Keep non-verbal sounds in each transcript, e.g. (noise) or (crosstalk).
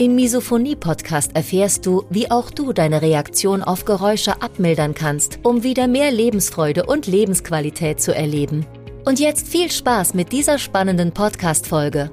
Im Misophonie-Podcast erfährst du, wie auch du deine Reaktion auf Geräusche abmildern kannst, um wieder mehr Lebensfreude und Lebensqualität zu erleben. Und jetzt viel Spaß mit dieser spannenden Podcast-Folge.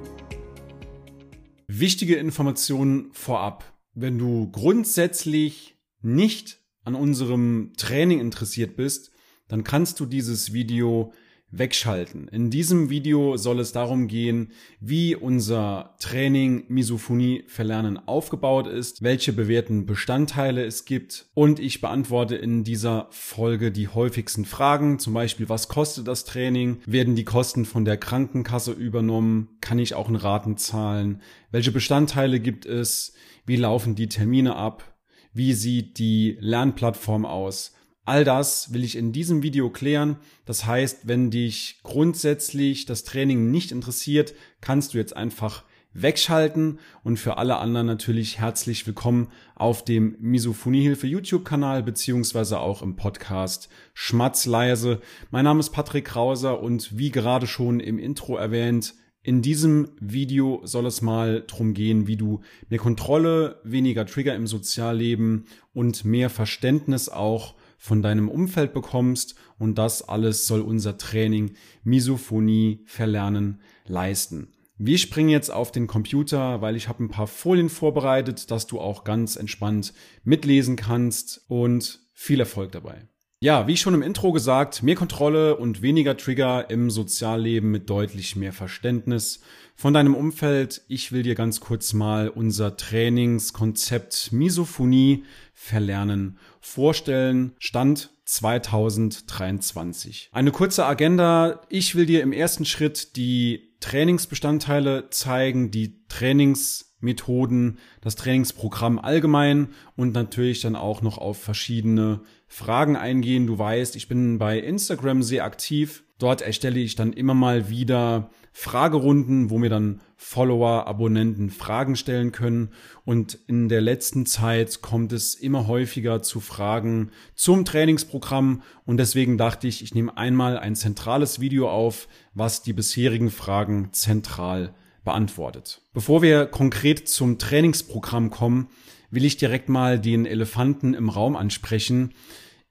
Wichtige Informationen vorab. Wenn du grundsätzlich nicht an unserem Training interessiert bist, dann kannst du dieses Video wegschalten. In diesem Video soll es darum gehen, wie unser Training Misophonie verlernen aufgebaut ist, welche bewährten Bestandteile es gibt. Und ich beantworte in dieser Folge die häufigsten Fragen, zum Beispiel was kostet das Training, werden die Kosten von der Krankenkasse übernommen, kann ich auch in Raten zahlen, welche Bestandteile gibt es, wie laufen die Termine ab, wie sieht die Lernplattform aus, All das will ich in diesem Video klären. Das heißt, wenn dich grundsätzlich das Training nicht interessiert, kannst du jetzt einfach wegschalten und für alle anderen natürlich herzlich willkommen auf dem Misophoniehilfe YouTube-Kanal beziehungsweise auch im Podcast Schmatzleise. Mein Name ist Patrick Krauser und wie gerade schon im Intro erwähnt, in diesem Video soll es mal drum gehen, wie du mehr Kontrolle, weniger Trigger im Sozialleben und mehr Verständnis auch von deinem Umfeld bekommst und das alles soll unser Training Misophonie verlernen leisten. Wir springen jetzt auf den Computer, weil ich habe ein paar Folien vorbereitet, dass du auch ganz entspannt mitlesen kannst und viel Erfolg dabei. Ja, wie schon im Intro gesagt, mehr Kontrolle und weniger Trigger im Sozialleben mit deutlich mehr Verständnis von deinem Umfeld. Ich will dir ganz kurz mal unser Trainingskonzept Misophonie verlernen vorstellen. Stand 2023. Eine kurze Agenda. Ich will dir im ersten Schritt die Trainingsbestandteile zeigen, die Trainingsmethoden, das Trainingsprogramm allgemein und natürlich dann auch noch auf verschiedene Fragen eingehen. Du weißt, ich bin bei Instagram sehr aktiv. Dort erstelle ich dann immer mal wieder Fragerunden, wo mir dann Follower, Abonnenten Fragen stellen können. Und in der letzten Zeit kommt es immer häufiger zu Fragen zum Trainingsprogramm. Und deswegen dachte ich, ich nehme einmal ein zentrales Video auf, was die bisherigen Fragen zentral beantwortet. Bevor wir konkret zum Trainingsprogramm kommen, will ich direkt mal den Elefanten im Raum ansprechen.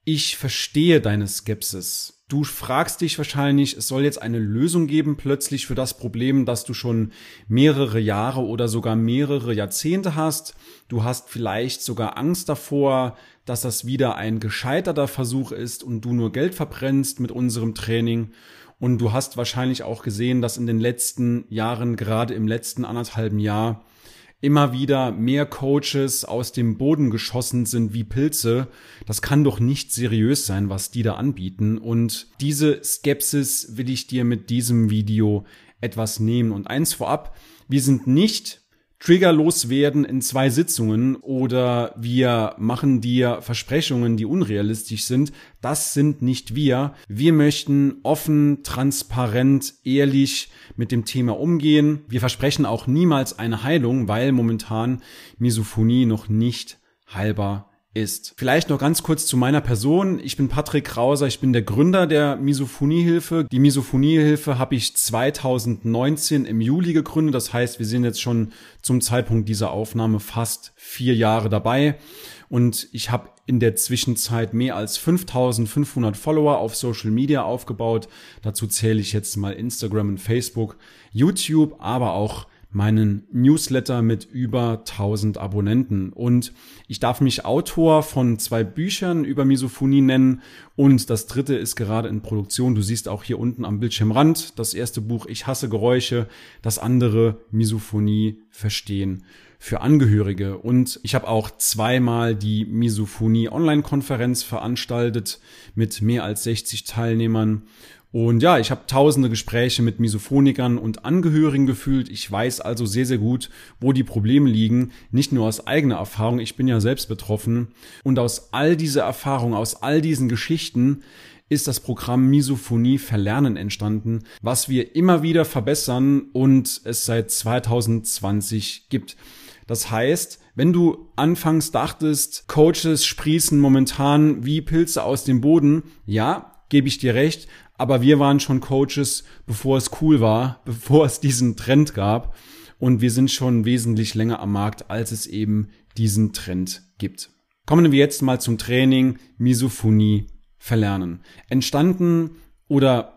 Ich verstehe deine Skepsis. Du fragst dich wahrscheinlich, es soll jetzt eine Lösung geben plötzlich für das Problem, das du schon mehrere Jahre oder sogar mehrere Jahrzehnte hast. Du hast vielleicht sogar Angst davor, dass das wieder ein gescheiterter Versuch ist und du nur Geld verbrennst mit unserem Training. Und du hast wahrscheinlich auch gesehen, dass in den letzten Jahren, gerade im letzten anderthalben Jahr, immer wieder mehr Coaches aus dem Boden geschossen sind wie Pilze. Das kann doch nicht seriös sein, was die da anbieten. Und diese Skepsis will ich dir mit diesem Video etwas nehmen. Und eins vorab, wir sind nicht triggerlos werden in zwei Sitzungen oder wir machen dir Versprechungen, die unrealistisch sind. Das sind nicht wir. Wir möchten offen, transparent, ehrlich mit dem Thema umgehen. Wir versprechen auch niemals eine Heilung, weil momentan Misophonie noch nicht heilbar ist. Vielleicht noch ganz kurz zu meiner Person. Ich bin Patrick Krauser, ich bin der Gründer der Misophoniehilfe. Die Misophoniehilfe habe ich 2019 im Juli gegründet. Das heißt, wir sind jetzt schon zum Zeitpunkt dieser Aufnahme fast vier Jahre dabei. Und ich habe in der Zwischenzeit mehr als 5500 Follower auf Social Media aufgebaut. Dazu zähle ich jetzt mal Instagram und Facebook, YouTube, aber auch meinen Newsletter mit über 1000 Abonnenten. Und ich darf mich Autor von zwei Büchern über Misophonie nennen. Und das dritte ist gerade in Produktion. Du siehst auch hier unten am Bildschirmrand das erste Buch Ich hasse Geräusche, das andere Misophonie verstehen für Angehörige. Und ich habe auch zweimal die Misophonie Online-Konferenz veranstaltet mit mehr als 60 Teilnehmern. Und ja, ich habe tausende Gespräche mit Misophonikern und Angehörigen gefühlt. Ich weiß also sehr, sehr gut, wo die Probleme liegen. Nicht nur aus eigener Erfahrung, ich bin ja selbst betroffen. Und aus all dieser Erfahrung, aus all diesen Geschichten ist das Programm Misophonie Verlernen entstanden, was wir immer wieder verbessern und es seit 2020 gibt. Das heißt, wenn du anfangs dachtest, Coaches sprießen momentan wie Pilze aus dem Boden, ja, gebe ich dir recht, aber wir waren schon Coaches, bevor es cool war, (laughs) bevor es diesen Trend gab und wir sind schon wesentlich länger am Markt, als es eben diesen Trend gibt. Kommen wir jetzt mal zum Training Misophonie verlernen. Entstanden oder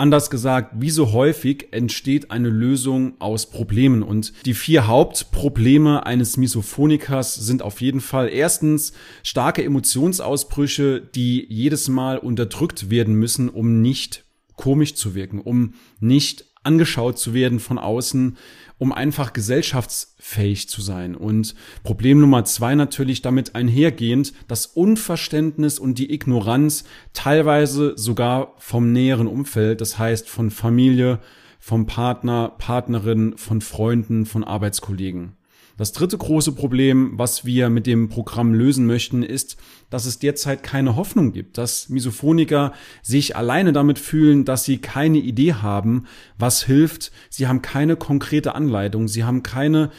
Anders gesagt, wie so häufig entsteht eine Lösung aus Problemen. Und die vier Hauptprobleme eines Misophonikers sind auf jeden Fall erstens starke Emotionsausbrüche, die jedes Mal unterdrückt werden müssen, um nicht komisch zu wirken, um nicht angeschaut zu werden von außen, um einfach gesellschaftsfähig zu sein. Und Problem Nummer zwei natürlich damit einhergehend, das Unverständnis und die Ignoranz teilweise sogar vom näheren Umfeld, das heißt von Familie, vom Partner, Partnerin, von Freunden, von Arbeitskollegen. Das dritte große Problem, was wir mit dem Programm lösen möchten, ist, dass es derzeit keine Hoffnung gibt, dass Misophoniker sich alleine damit fühlen, dass sie keine Idee haben, was hilft. Sie haben keine konkrete Anleitung, sie haben keine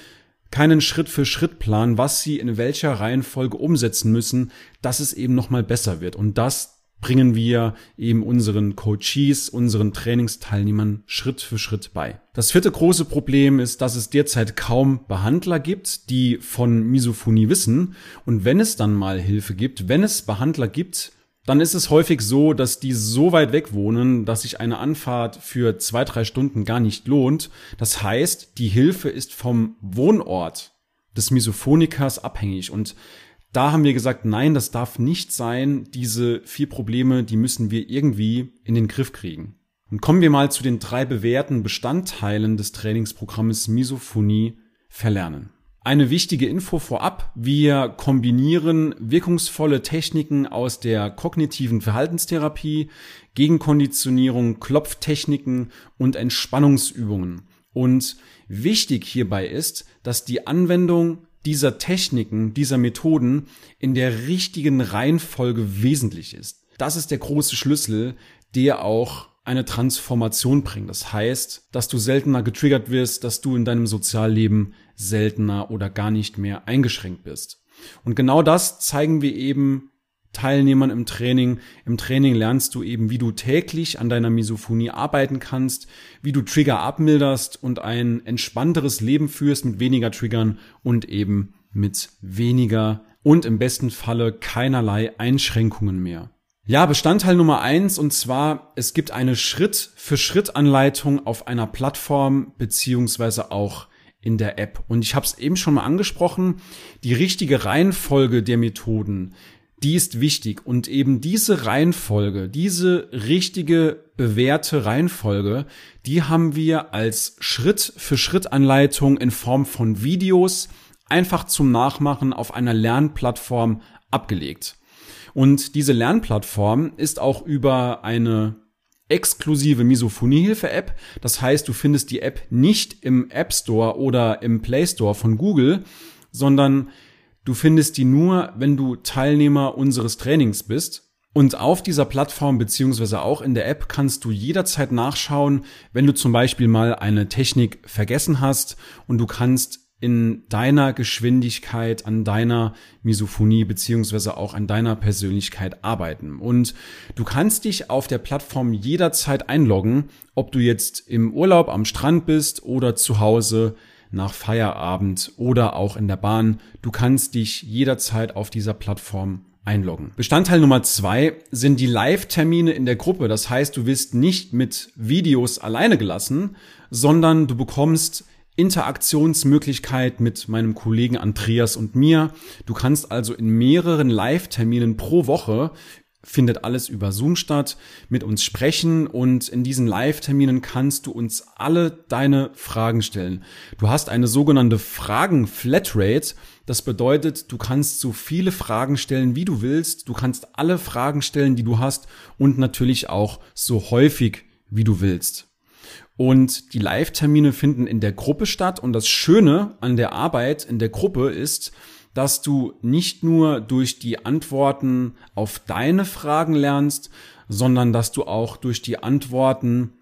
keinen Schritt-für-Schritt-Plan, was sie in welcher Reihenfolge umsetzen müssen, dass es eben nochmal besser wird. Und das bringen wir eben unseren Coaches, unseren Trainingsteilnehmern Schritt für Schritt bei. Das vierte große Problem ist, dass es derzeit kaum Behandler gibt, die von Misophonie wissen. Und wenn es dann mal Hilfe gibt, wenn es Behandler gibt, dann ist es häufig so, dass die so weit weg wohnen, dass sich eine Anfahrt für zwei, drei Stunden gar nicht lohnt. Das heißt, die Hilfe ist vom Wohnort des Misophonikers abhängig und da haben wir gesagt, nein, das darf nicht sein. Diese vier Probleme, die müssen wir irgendwie in den Griff kriegen. Und kommen wir mal zu den drei bewährten Bestandteilen des Trainingsprogrammes Misophonie verlernen. Eine wichtige Info vorab. Wir kombinieren wirkungsvolle Techniken aus der kognitiven Verhaltenstherapie, Gegenkonditionierung, Klopftechniken und Entspannungsübungen. Und wichtig hierbei ist, dass die Anwendung dieser Techniken, dieser Methoden in der richtigen Reihenfolge wesentlich ist. Das ist der große Schlüssel, der auch eine Transformation bringt. Das heißt, dass du seltener getriggert wirst, dass du in deinem Sozialleben seltener oder gar nicht mehr eingeschränkt bist. Und genau das zeigen wir eben Teilnehmern im Training. Im Training lernst du eben, wie du täglich an deiner Misophonie arbeiten kannst, wie du Trigger abmilderst und ein entspannteres Leben führst mit weniger Triggern und eben mit weniger und im besten Falle keinerlei Einschränkungen mehr. Ja, Bestandteil Nummer eins und zwar, es gibt eine Schritt-für-Schritt-Anleitung auf einer Plattform beziehungsweise auch in der App. Und ich habe es eben schon mal angesprochen, die richtige Reihenfolge der Methoden, die ist wichtig. Und eben diese Reihenfolge, diese richtige bewährte Reihenfolge, die haben wir als Schritt für Schritt Anleitung in Form von Videos einfach zum Nachmachen auf einer Lernplattform abgelegt. Und diese Lernplattform ist auch über eine exklusive Misophoniehilfe-App. Das heißt, du findest die App nicht im App Store oder im Play Store von Google, sondern Du findest die nur, wenn du Teilnehmer unseres Trainings bist. Und auf dieser Plattform beziehungsweise auch in der App kannst du jederzeit nachschauen, wenn du zum Beispiel mal eine Technik vergessen hast und du kannst in deiner Geschwindigkeit, an deiner Misophonie beziehungsweise auch an deiner Persönlichkeit arbeiten. Und du kannst dich auf der Plattform jederzeit einloggen, ob du jetzt im Urlaub am Strand bist oder zu Hause nach Feierabend oder auch in der Bahn. Du kannst dich jederzeit auf dieser Plattform einloggen. Bestandteil Nummer zwei sind die Live-Termine in der Gruppe. Das heißt, du wirst nicht mit Videos alleine gelassen, sondern du bekommst Interaktionsmöglichkeit mit meinem Kollegen Andreas und mir. Du kannst also in mehreren Live-Terminen pro Woche findet alles über Zoom statt, mit uns sprechen und in diesen Live-Terminen kannst du uns alle deine Fragen stellen. Du hast eine sogenannte Fragen-Flatrate. Das bedeutet, du kannst so viele Fragen stellen, wie du willst. Du kannst alle Fragen stellen, die du hast und natürlich auch so häufig, wie du willst. Und die Live-Termine finden in der Gruppe statt und das Schöne an der Arbeit in der Gruppe ist, dass du nicht nur durch die Antworten auf deine Fragen lernst, sondern dass du auch durch die Antworten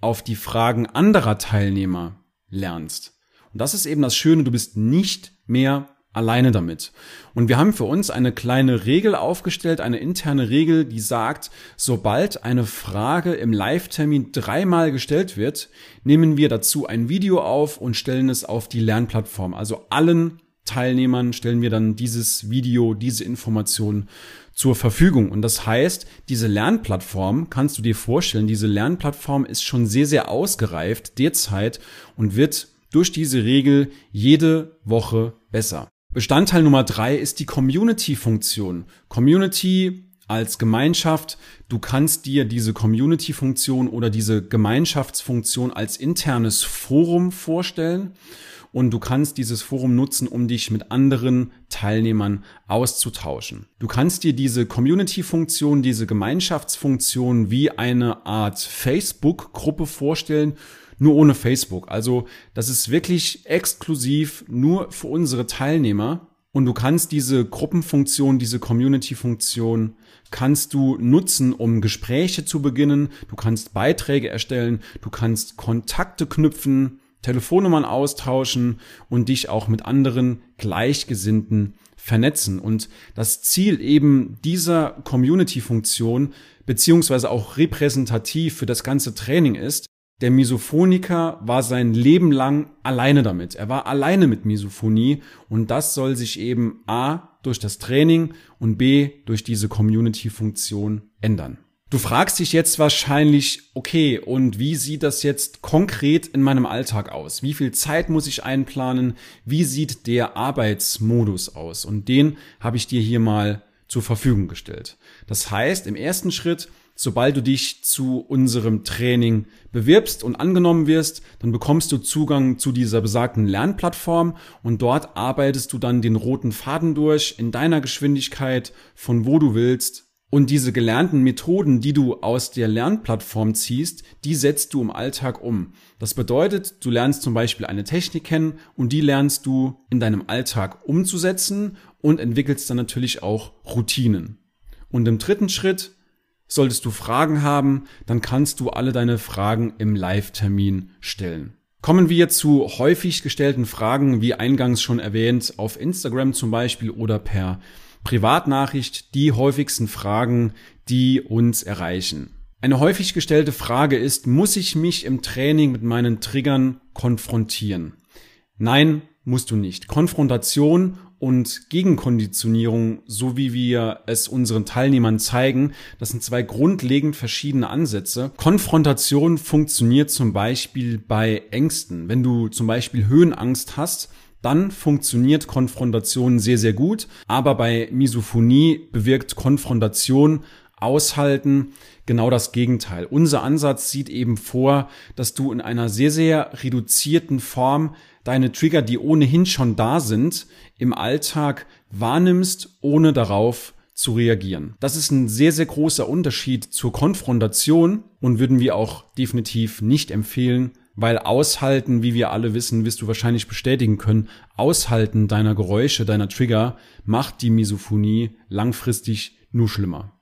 auf die Fragen anderer Teilnehmer lernst. Und das ist eben das Schöne, du bist nicht mehr alleine damit. Und wir haben für uns eine kleine Regel aufgestellt, eine interne Regel, die sagt, sobald eine Frage im Live-Termin dreimal gestellt wird, nehmen wir dazu ein Video auf und stellen es auf die Lernplattform. Also allen Teilnehmern stellen wir dann dieses Video, diese Informationen zur Verfügung. Und das heißt, diese Lernplattform, kannst du dir vorstellen, diese Lernplattform ist schon sehr, sehr ausgereift derzeit und wird durch diese Regel jede Woche besser. Bestandteil Nummer drei ist die Community-Funktion. Community als Gemeinschaft, du kannst dir diese Community-Funktion oder diese Gemeinschaftsfunktion als internes Forum vorstellen und du kannst dieses Forum nutzen, um dich mit anderen Teilnehmern auszutauschen. Du kannst dir diese Community-Funktion, diese Gemeinschaftsfunktion wie eine Art Facebook-Gruppe vorstellen, nur ohne Facebook. Also das ist wirklich exklusiv nur für unsere Teilnehmer. Und du kannst diese Gruppenfunktion, diese Community-Funktion, kannst du nutzen, um Gespräche zu beginnen. Du kannst Beiträge erstellen, du kannst Kontakte knüpfen, Telefonnummern austauschen und dich auch mit anderen Gleichgesinnten vernetzen. Und das Ziel eben dieser Community-Funktion beziehungsweise auch repräsentativ für das ganze Training ist, der Misophoniker war sein Leben lang alleine damit. Er war alleine mit Misophonie und das soll sich eben A durch das Training und B durch diese Community-Funktion ändern. Du fragst dich jetzt wahrscheinlich, okay, und wie sieht das jetzt konkret in meinem Alltag aus? Wie viel Zeit muss ich einplanen? Wie sieht der Arbeitsmodus aus? Und den habe ich dir hier mal zur Verfügung gestellt. Das heißt, im ersten Schritt, sobald du dich zu unserem Training bewirbst und angenommen wirst, dann bekommst du Zugang zu dieser besagten Lernplattform und dort arbeitest du dann den roten Faden durch in deiner Geschwindigkeit, von wo du willst und diese gelernten Methoden, die du aus der Lernplattform ziehst, die setzt du im Alltag um. Das bedeutet, du lernst zum Beispiel eine Technik kennen und die lernst du in deinem Alltag umzusetzen und entwickelst dann natürlich auch Routinen. Und im dritten Schritt, solltest du Fragen haben, dann kannst du alle deine Fragen im Live-Termin stellen. Kommen wir zu häufig gestellten Fragen, wie eingangs schon erwähnt, auf Instagram zum Beispiel oder per Privatnachricht die häufigsten Fragen, die uns erreichen. Eine häufig gestellte Frage ist, muss ich mich im Training mit meinen Triggern konfrontieren? Nein, musst du nicht. Konfrontation und Gegenkonditionierung, so wie wir es unseren Teilnehmern zeigen, das sind zwei grundlegend verschiedene Ansätze. Konfrontation funktioniert zum Beispiel bei Ängsten. Wenn du zum Beispiel Höhenangst hast, dann funktioniert Konfrontation sehr, sehr gut. Aber bei Misophonie bewirkt Konfrontation aushalten genau das Gegenteil. Unser Ansatz sieht eben vor, dass du in einer sehr, sehr reduzierten Form deine Trigger, die ohnehin schon da sind, im Alltag wahrnimmst, ohne darauf zu reagieren. Das ist ein sehr, sehr großer Unterschied zur Konfrontation und würden wir auch definitiv nicht empfehlen, weil aushalten, wie wir alle wissen, wirst du wahrscheinlich bestätigen können, aushalten deiner Geräusche, deiner Trigger macht die Misophonie langfristig nur schlimmer.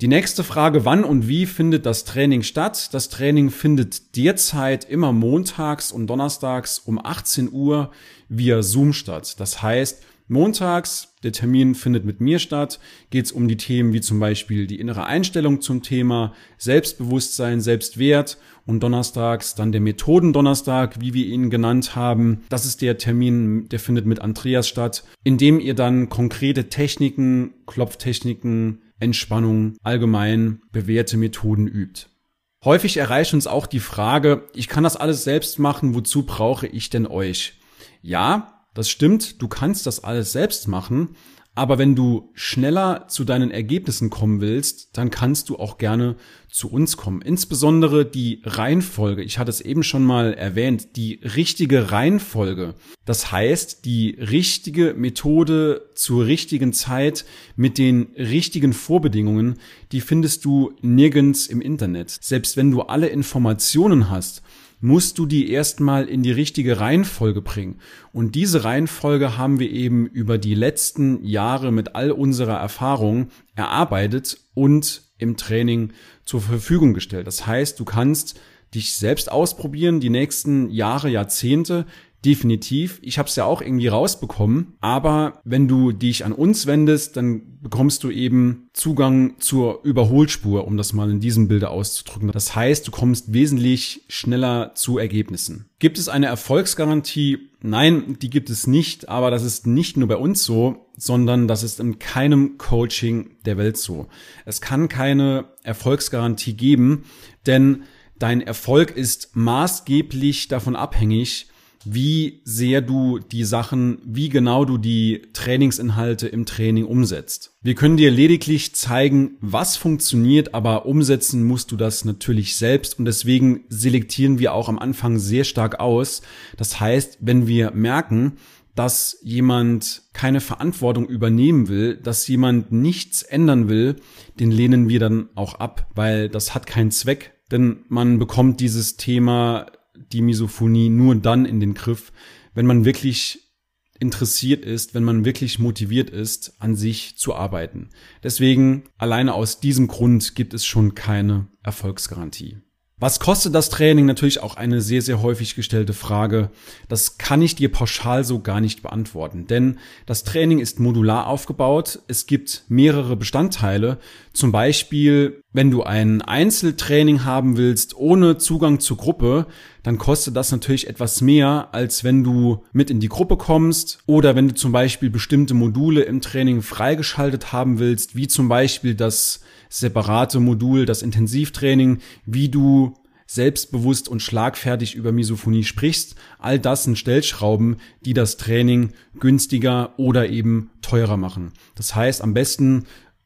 Die nächste Frage, wann und wie findet das Training statt? Das Training findet derzeit immer montags und donnerstags um 18 Uhr via Zoom statt. Das heißt, montags, der Termin findet mit mir statt, geht es um die Themen wie zum Beispiel die innere Einstellung zum Thema Selbstbewusstsein, Selbstwert und donnerstags dann der Methodendonnerstag, wie wir ihn genannt haben. Das ist der Termin, der findet mit Andreas statt, in dem ihr dann konkrete Techniken, Klopftechniken, Entspannung, allgemein bewährte Methoden übt. Häufig erreicht uns auch die Frage, ich kann das alles selbst machen, wozu brauche ich denn euch? Ja, das stimmt, du kannst das alles selbst machen, Aber wenn du schneller zu deinen Ergebnissen kommen willst, dann kannst du auch gerne zu uns kommen. Insbesondere die Reihenfolge. Ich hatte es eben schon mal erwähnt. Die richtige Reihenfolge. Das heißt, die richtige Methode zur richtigen Zeit mit den richtigen Vorbedingungen, die findest du nirgends im Internet. Selbst wenn du alle Informationen hast, musst du die erstmal in die richtige Reihenfolge bringen. Und diese Reihenfolge haben wir eben über die letzten Jahre mit all unserer Erfahrung erarbeitet und im Training zur Verfügung gestellt. Das heißt, du kannst dich selbst ausprobieren, die nächsten Jahre, Jahrzehnte, Definitiv. Ich habe es ja auch irgendwie rausbekommen. Aber wenn du dich an uns wendest, dann bekommst du eben Zugang zur Überholspur, um das mal in diesem Bilde auszudrücken. Das heißt, du kommst wesentlich schneller zu Ergebnissen. Gibt es eine Erfolgsgarantie? Nein, die gibt es nicht. Aber das ist nicht nur bei uns so, sondern das ist in keinem Coaching der Welt so. Es kann keine Erfolgsgarantie geben, denn dein Erfolg ist maßgeblich davon abhängig, wie sehr du die Sachen, wie genau du die Trainingsinhalte im Training umsetzt. Wir können dir lediglich zeigen, was funktioniert, aber umsetzen musst du das natürlich selbst und deswegen selektieren wir auch am Anfang sehr stark aus. Das heißt, wenn wir merken, dass jemand keine Verantwortung übernehmen will, dass jemand nichts ändern will, den lehnen wir dann auch ab, weil das hat keinen Zweck. Denn man bekommt dieses Thema die Misophonie nur dann in den Griff, wenn man wirklich interessiert ist, wenn man wirklich motiviert ist, an sich zu arbeiten. Deswegen, alleine aus diesem Grund gibt es schon keine Erfolgsgarantie. Was kostet das Training? Natürlich auch eine sehr, sehr häufig gestellte Frage. Das kann ich dir pauschal so gar nicht beantworten, denn das Training ist modular aufgebaut. Es gibt mehrere Bestandteile. Zum Beispiel, wenn du ein Einzeltraining haben willst ohne Zugang zur Gruppe, dann kostet das natürlich etwas mehr, als wenn du mit in die Gruppe kommst oder wenn du zum Beispiel bestimmte Module im Training freigeschaltet haben willst, wie zum Beispiel das separate Modul, das Intensivtraining, wie du selbstbewusst und schlagfertig über Misophonie sprichst. All das sind Stellschrauben, die das Training günstiger oder eben teurer machen. Das heißt, am besten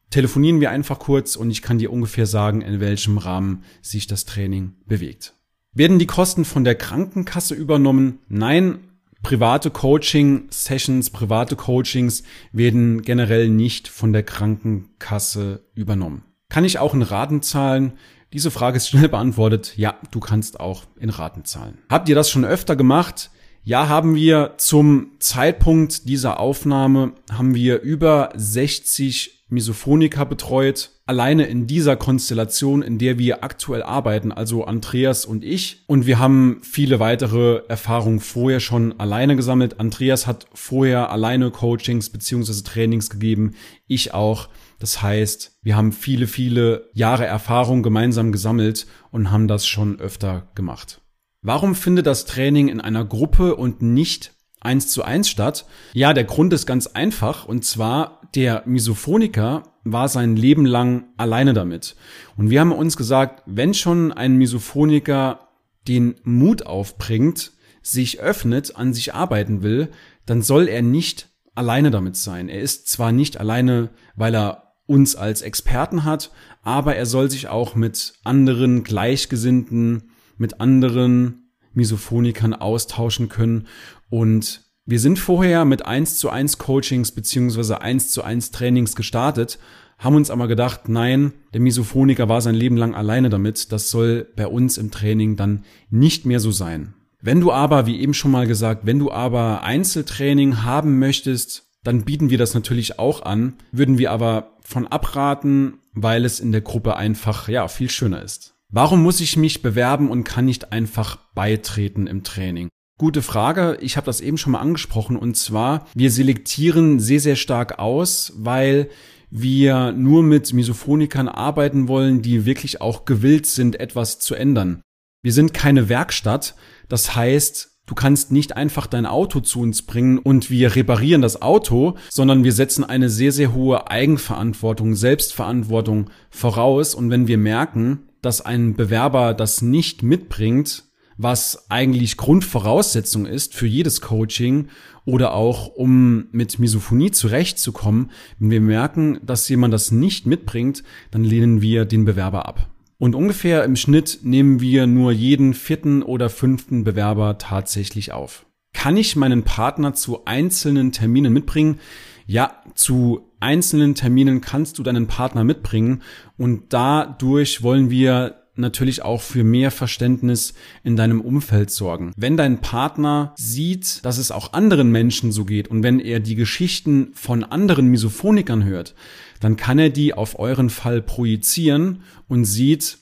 telefonieren wir einfach kurz und ich kann dir ungefähr sagen, in welchem Rahmen sich das Training bewegt. Werden die Kosten von der Krankenkasse übernommen? Nein, private Coaching-Sessions, private Coachings werden generell nicht von der Krankenkasse übernommen. Kann ich auch in Raten zahlen? Diese Frage ist schnell (laughs) beantwortet. Ja, du kannst auch in Raten zahlen. Habt ihr das schon öfter gemacht? Ja, haben wir zum Zeitpunkt dieser Aufnahme haben wir über 60 Misophoniker betreut. Alleine in dieser Konstellation, in der wir aktuell arbeiten, also Andreas und ich. Und wir haben viele weitere Erfahrungen vorher schon alleine gesammelt. Andreas hat vorher alleine Coachings beziehungsweise Trainings gegeben. Ich auch. Das heißt, wir haben viele, viele Jahre Erfahrung gemeinsam gesammelt und haben das schon öfter gemacht. Warum findet das Training in einer Gruppe und nicht eins zu eins statt? Ja, der Grund ist ganz einfach und zwar der Misophoniker war sein Leben lang alleine damit. Und wir haben uns gesagt, wenn schon ein Misophoniker den Mut aufbringt, sich öffnet, an sich arbeiten will, dann soll er nicht alleine damit sein. Er ist zwar nicht alleine, weil er uns als Experten hat, aber er soll sich auch mit anderen Gleichgesinnten, mit anderen Misophonikern austauschen können und wir sind vorher mit 1 zu 1 Coachings beziehungsweise 1 zu 1 Trainings gestartet, haben uns aber gedacht, nein, der Misophoniker war sein Leben lang alleine damit, das soll bei uns im Training dann nicht mehr so sein. Wenn du aber, wie eben schon mal gesagt, wenn du aber Einzeltraining haben möchtest, dann bieten wir das natürlich auch an, würden wir aber von abraten, weil es in der Gruppe einfach, ja, viel schöner ist. Warum muss ich mich bewerben und kann nicht einfach beitreten im Training? Gute Frage. Ich habe das eben schon mal angesprochen und zwar, wir selektieren sehr, sehr stark aus, weil wir nur mit Misophonikern arbeiten wollen, die wirklich auch gewillt sind, etwas zu ändern. Wir sind keine Werkstatt. Das heißt, Du kannst nicht einfach dein Auto zu uns bringen und wir reparieren das Auto, sondern wir setzen eine sehr, sehr hohe Eigenverantwortung, Selbstverantwortung voraus. Und wenn wir merken, dass ein Bewerber das nicht mitbringt, was eigentlich Grundvoraussetzung ist für jedes Coaching oder auch um mit Misophonie zurechtzukommen. Wenn wir merken, dass jemand das nicht mitbringt, dann lehnen wir den Bewerber ab. Und ungefähr im Schnitt nehmen wir nur jeden vierten oder fünften Bewerber tatsächlich auf. Kann ich meinen Partner zu einzelnen Terminen mitbringen? Ja, zu einzelnen Terminen kannst du deinen Partner mitbringen und dadurch wollen wir natürlich auch für mehr Verständnis in deinem Umfeld sorgen. Wenn dein Partner sieht, dass es auch anderen Menschen so geht und wenn er die Geschichten von anderen Misophonikern hört, dann kann er die auf euren Fall projizieren und sieht,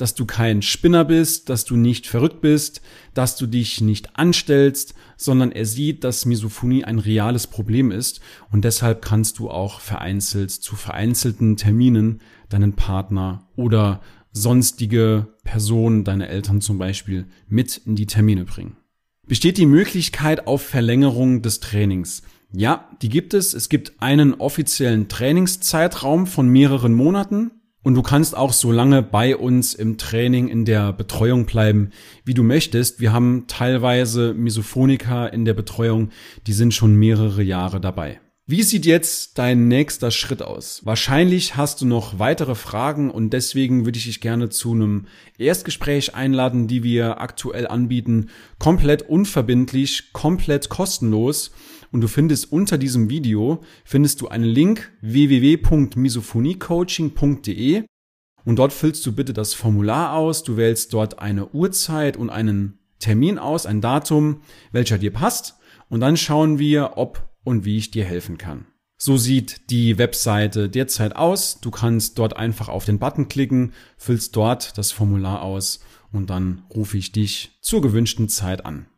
dass du kein Spinner bist, dass du nicht verrückt bist, dass du dich nicht anstellst, sondern er sieht, dass Misophonie ein reales Problem ist und deshalb kannst du auch vereinzelt zu vereinzelten Terminen deinen Partner oder sonstige Personen, deine Eltern zum Beispiel, mit in die Termine bringen. Besteht die Möglichkeit auf Verlängerung des Trainings? Ja, die gibt es. Es gibt einen offiziellen Trainingszeitraum von mehreren Monaten. Und du kannst auch so lange bei uns im Training, in der Betreuung bleiben, wie du möchtest. Wir haben teilweise Misophoniker in der Betreuung, die sind schon mehrere Jahre dabei. Wie sieht jetzt dein nächster Schritt aus? Wahrscheinlich hast du noch weitere Fragen und deswegen würde ich dich gerne zu einem Erstgespräch einladen, die wir aktuell anbieten. Komplett unverbindlich, komplett kostenlos. Und du findest unter diesem Video, findest du einen Link www.misophoniecoaching.de und dort füllst du bitte das Formular aus. Du wählst dort eine Uhrzeit und einen Termin aus, ein Datum, welcher dir passt. Und dann schauen wir, ob und wie ich dir helfen kann. So sieht die Webseite derzeit aus. Du kannst dort einfach auf den Button klicken, füllst dort das Formular aus und dann rufe ich dich zur gewünschten Zeit an.